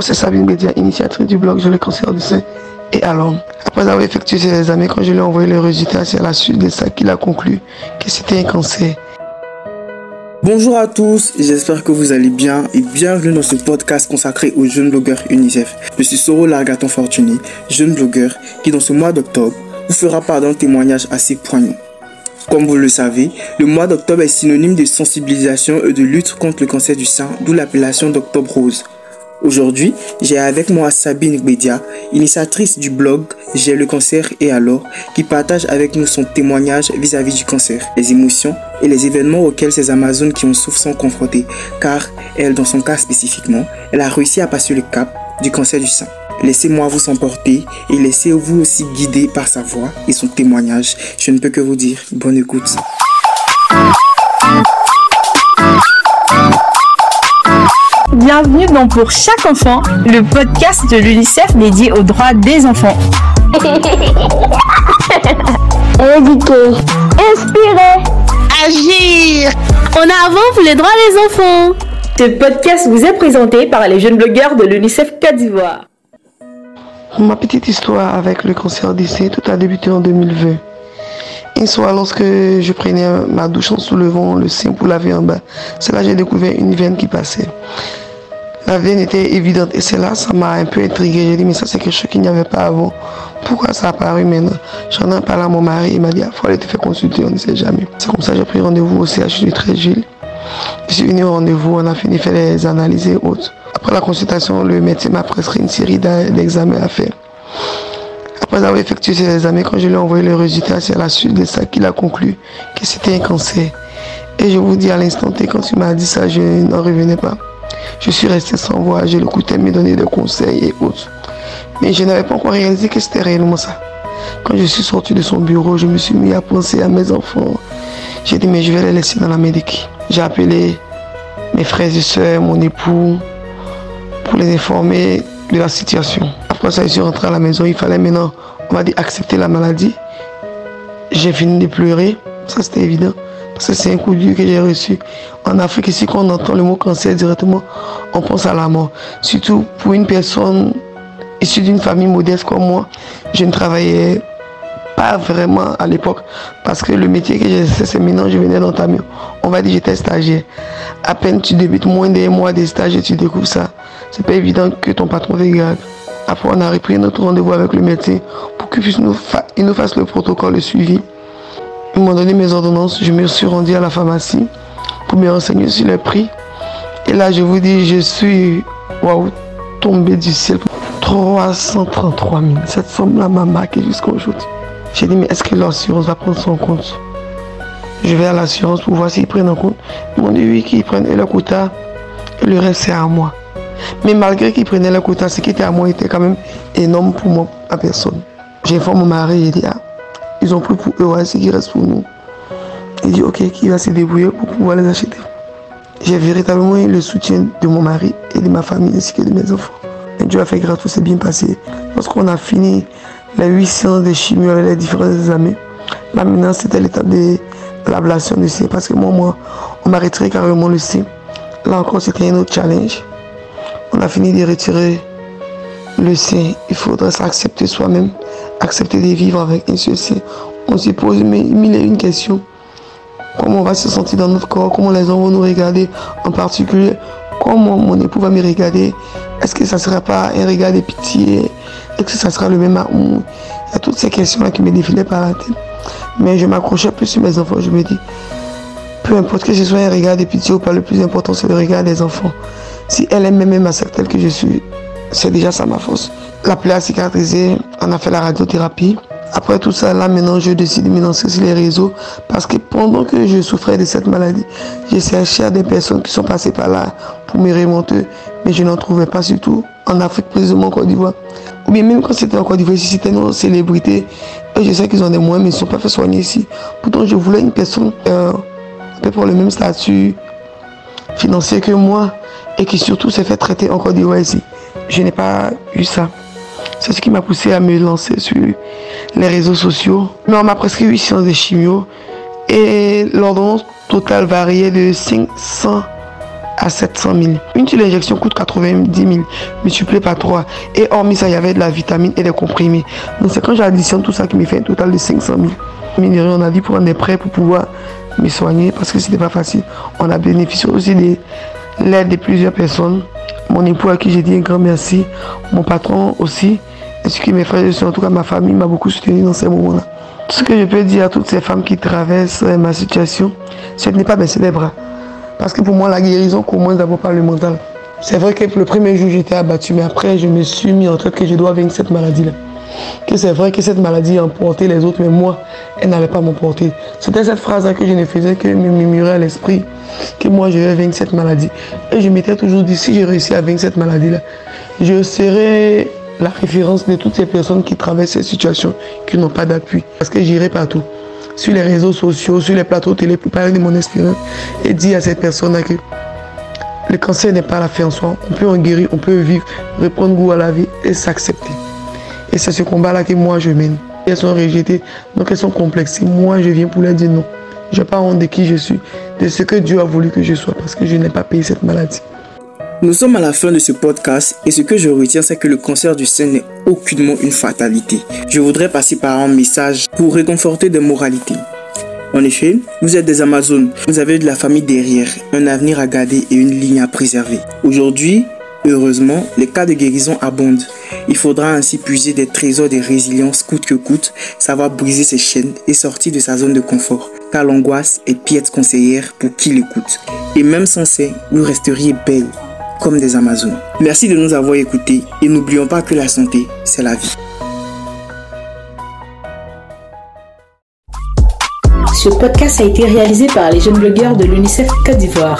C'est Sabine Bédia, initiatrice du blog Je le cancer du sein. Et alors, après avoir effectué ses examens, quand je lui ai envoyé le résultat, c'est à la suite de ça qu'il a conclu que c'était un cancer. Bonjour à tous, j'espère que vous allez bien et bienvenue dans ce podcast consacré aux jeunes blogueurs UNICEF. Je suis Soro Largaton Fortuné, jeune blogueur qui dans ce mois d'octobre vous fera part d'un témoignage assez poignant. Comme vous le savez, le mois d'octobre est synonyme de sensibilisation et de lutte contre le cancer du sein, d'où l'appellation d'octobre rose. Aujourd'hui, j'ai avec moi Sabine Bédia, initiatrice du blog J'ai le cancer et alors, qui partage avec nous son témoignage vis-à-vis du cancer, les émotions et les événements auxquels ces Amazones qui ont souffert sont confrontées, car elle, dans son cas spécifiquement, elle a réussi à passer le cap du cancer du sein. Laissez-moi vous emporter et laissez-vous aussi guider par sa voix et son témoignage. Je ne peux que vous dire bonne écoute. Bienvenue dans Pour chaque enfant, le podcast de l'UNICEF dédié aux droits des enfants. Éduquer, inspirer, agir en avant pour les droits des enfants. Ce podcast vous est présenté par les jeunes blogueurs de l'UNICEF Côte d'Ivoire. Ma petite histoire avec le cancer du sein, tout a débuté en 2020. Une soir, lorsque je prenais ma douche en soulevant le sein pour laver en bas, c'est là que j'ai découvert une veine qui passait. La veine était évidente et c'est là ça m'a un peu intrigué. J'ai dit, mais ça c'est quelque chose qu'il n'y avait pas avant. Pourquoi ça a apparu maintenant? J'en ai parlé à mon mari, il m'a dit, il faut aller te faire consulter, on ne sait jamais. C'est comme ça que j'ai pris rendez-vous au CHU de Tréville. Je suis venu au rendez-vous, on a fini de faire les analyses et autres. Après la consultation, le médecin m'a prescrit une série d'examens à faire. Après avoir effectué ces examens, quand je lui ai envoyé le résultat, c'est à la suite de ça qu'il a conclu que c'était un cancer. Et je vous dis à l'instant T, quand il m'a dit ça, je n'en revenais pas. Je suis resté sans voix, je l'écoutais me donner des conseils et autres. Mais je n'avais pas encore réalisé que c'était réellement ça. Quand je suis sorti de son bureau, je me suis mis à penser à mes enfants. J'ai dit, mais je vais les laisser dans la médic. J'ai appelé mes frères et soeurs, mon époux, pour les informer de la situation. Après ça, je suis rentré à la maison. Il fallait maintenant, on va dire, accepter la maladie. J'ai fini de pleurer. Ça, c'était évident. Parce que c'est un coup dur que j'ai reçu. En Afrique, ici, quand on entend le mot cancer directement, on pense à la mort. Surtout pour une personne issue d'une famille modeste comme moi. Je ne travaillais pas vraiment à l'époque. Parce que le métier que j'ai c'est maintenant, je venais d'entamer. On va dire j'étais stagiaire. À peine tu débutes moins d'un mois de stage et tu découvres ça. C'est pas évident que ton patron te garde. Après, on a repris notre rendez-vous avec le médecin pour qu'il nous, nous fasse le protocole, le suivi. Ils m'ont donné mes ordonnances. Je me suis rendu à la pharmacie pour me renseigner sur les prix. Et là, je vous dis, je suis waouh, tombé du ciel. 333 000. Cette somme-là m'a marqué jusqu'à aujourd'hui. J'ai dit, mais est-ce que l'assurance va prendre son compte? Je vais à l'assurance pour voir s'ils prennent en compte. Ils m'ont dit oui, qu'ils prennent et le quota. Le reste, c'est à moi. Mais malgré qu'ils prenaient le quota, ce qui était à moi était quand même énorme pour moi, à personne. J'ai informé mon mari, il dit, ah, ils ont pris pour eux, ouais, ce qui reste pour nous. Il dit, ok, qui va se débrouiller pour pouvoir les acheter. J'ai véritablement eu le soutien de mon mari et de ma famille ainsi que de mes enfants. Et Dieu a fait grâce, tout s'est bien passé. Lorsqu'on a fini les 800 de chimie avec les différents examens, là maintenant c'était l'étape de l'ablation du sein parce que moi, moi on m'a retiré carrément le sein. Là encore, c'était un autre challenge. On a fini de retirer le sein. Il faudrait s'accepter soi-même, accepter de vivre avec un seul sein. On se pose mille et une questions. Comment on va se sentir dans notre corps? Comment les gens vont nous regarder? En particulier, comment mon époux va me regarder? Est-ce que ça ne sera pas un regard de pitié? Est-ce que ça sera le même amour? Il y a toutes ces questions-là qui me défilaient par la tête. Mais je m'accrochais plus sur mes enfants. Je me dis, peu importe que ce soit un regard de pitié ou pas, le plus important c'est le regard des enfants. Si elle aime même à telle que je suis, c'est déjà ça ma force. La plaie a cicatrisé, on a fait la radiothérapie. Après tout ça, là maintenant, je décide de me lancer sur les réseaux parce que pendant que je souffrais de cette maladie, j'ai cherché à des personnes qui sont passées par là pour me remonter, mais je n'en trouvais pas surtout en Afrique, précisément en Côte d'Ivoire. Ou bien même quand c'était en Côte d'Ivoire, si c'était une célébrité, je sais qu'ils ont des moyens, mais ils ne sont pas fait soigner ici. Pourtant, je voulais une personne euh, un peu le même statut financier que moi et qui surtout s'est fait traiter en Côte d'Ivoire ici. Je n'ai pas eu ça. C'est ce qui m'a poussé à me lancer sur les réseaux sociaux. Mais on m'a prescrit 8 séances de chimio et l'ordonnance totale variait de 500 à 700 000. Une seule injection coûte 90 000, multiplié par 3. Et hormis ça, il y avait de la vitamine et des comprimés. Donc c'est quand j'additionne tout ça qui me fait un total de 500 000. Mine on a dit prendre des prêts pour pouvoir me soigner parce que c'était pas facile. On a bénéficié aussi de l'aide de plusieurs personnes. Mon époux à qui j'ai dit un grand merci, mon patron aussi, ainsi que mes frères et en tout cas ma famille m'a beaucoup soutenu dans ces moments-là. Tout ce que je peux dire à toutes ces femmes qui traversent ma situation, ce n'est pas baisser les bras. Parce que pour moi, la guérison commence d'abord par le mental. C'est vrai que le premier jour, j'étais abattu, mais après, je me suis mis en tête que je dois vaincre cette maladie-là. Que c'est vrai que cette maladie a emporté les autres, mais moi, elle n'allait pas m'emporter. C'était cette phrase-là que je ne faisais que me murmurer à l'esprit, que moi, je vais vaincre cette maladie. Et je m'étais toujours dit, si j'ai réussi à vaincre cette maladie-là, je serai la référence de toutes ces personnes qui traversent cette situation, qui n'ont pas d'appui. Parce que j'irai partout sur les réseaux sociaux, sur les plateaux télé pour parler de mon expérience et dire à cette personne que le cancer n'est pas la fin en soi. On peut en guérir, on peut vivre, reprendre goût à la vie et s'accepter. Et c'est ce combat-là que moi je mène. Elles sont rejetées, donc elles sont complexées. Moi, je viens pour leur dire non. Je n'ai pas honte de qui je suis, de ce que Dieu a voulu que je sois, parce que je n'ai pas payé cette maladie. Nous sommes à la fin de ce podcast et ce que je retiens, c'est que le cancer du sein n'est aucunement une fatalité. Je voudrais passer par un message pour réconforter des moralités. En effet, vous êtes des Amazones, vous avez de la famille derrière, un avenir à garder et une ligne à préserver. Aujourd'hui, heureusement, les cas de guérison abondent. Il faudra ainsi puiser des trésors de résilience coûte que coûte, savoir briser ses chaînes et sortir de sa zone de confort. Car l'angoisse est piètre conseillère pour qui l'écoute. Et même sans ça, vous resteriez belle comme des Amazones. Merci de nous avoir écoutés et n'oublions pas que la santé, c'est la vie. Ce podcast a été réalisé par les jeunes blogueurs de l'UNICEF Côte d'Ivoire.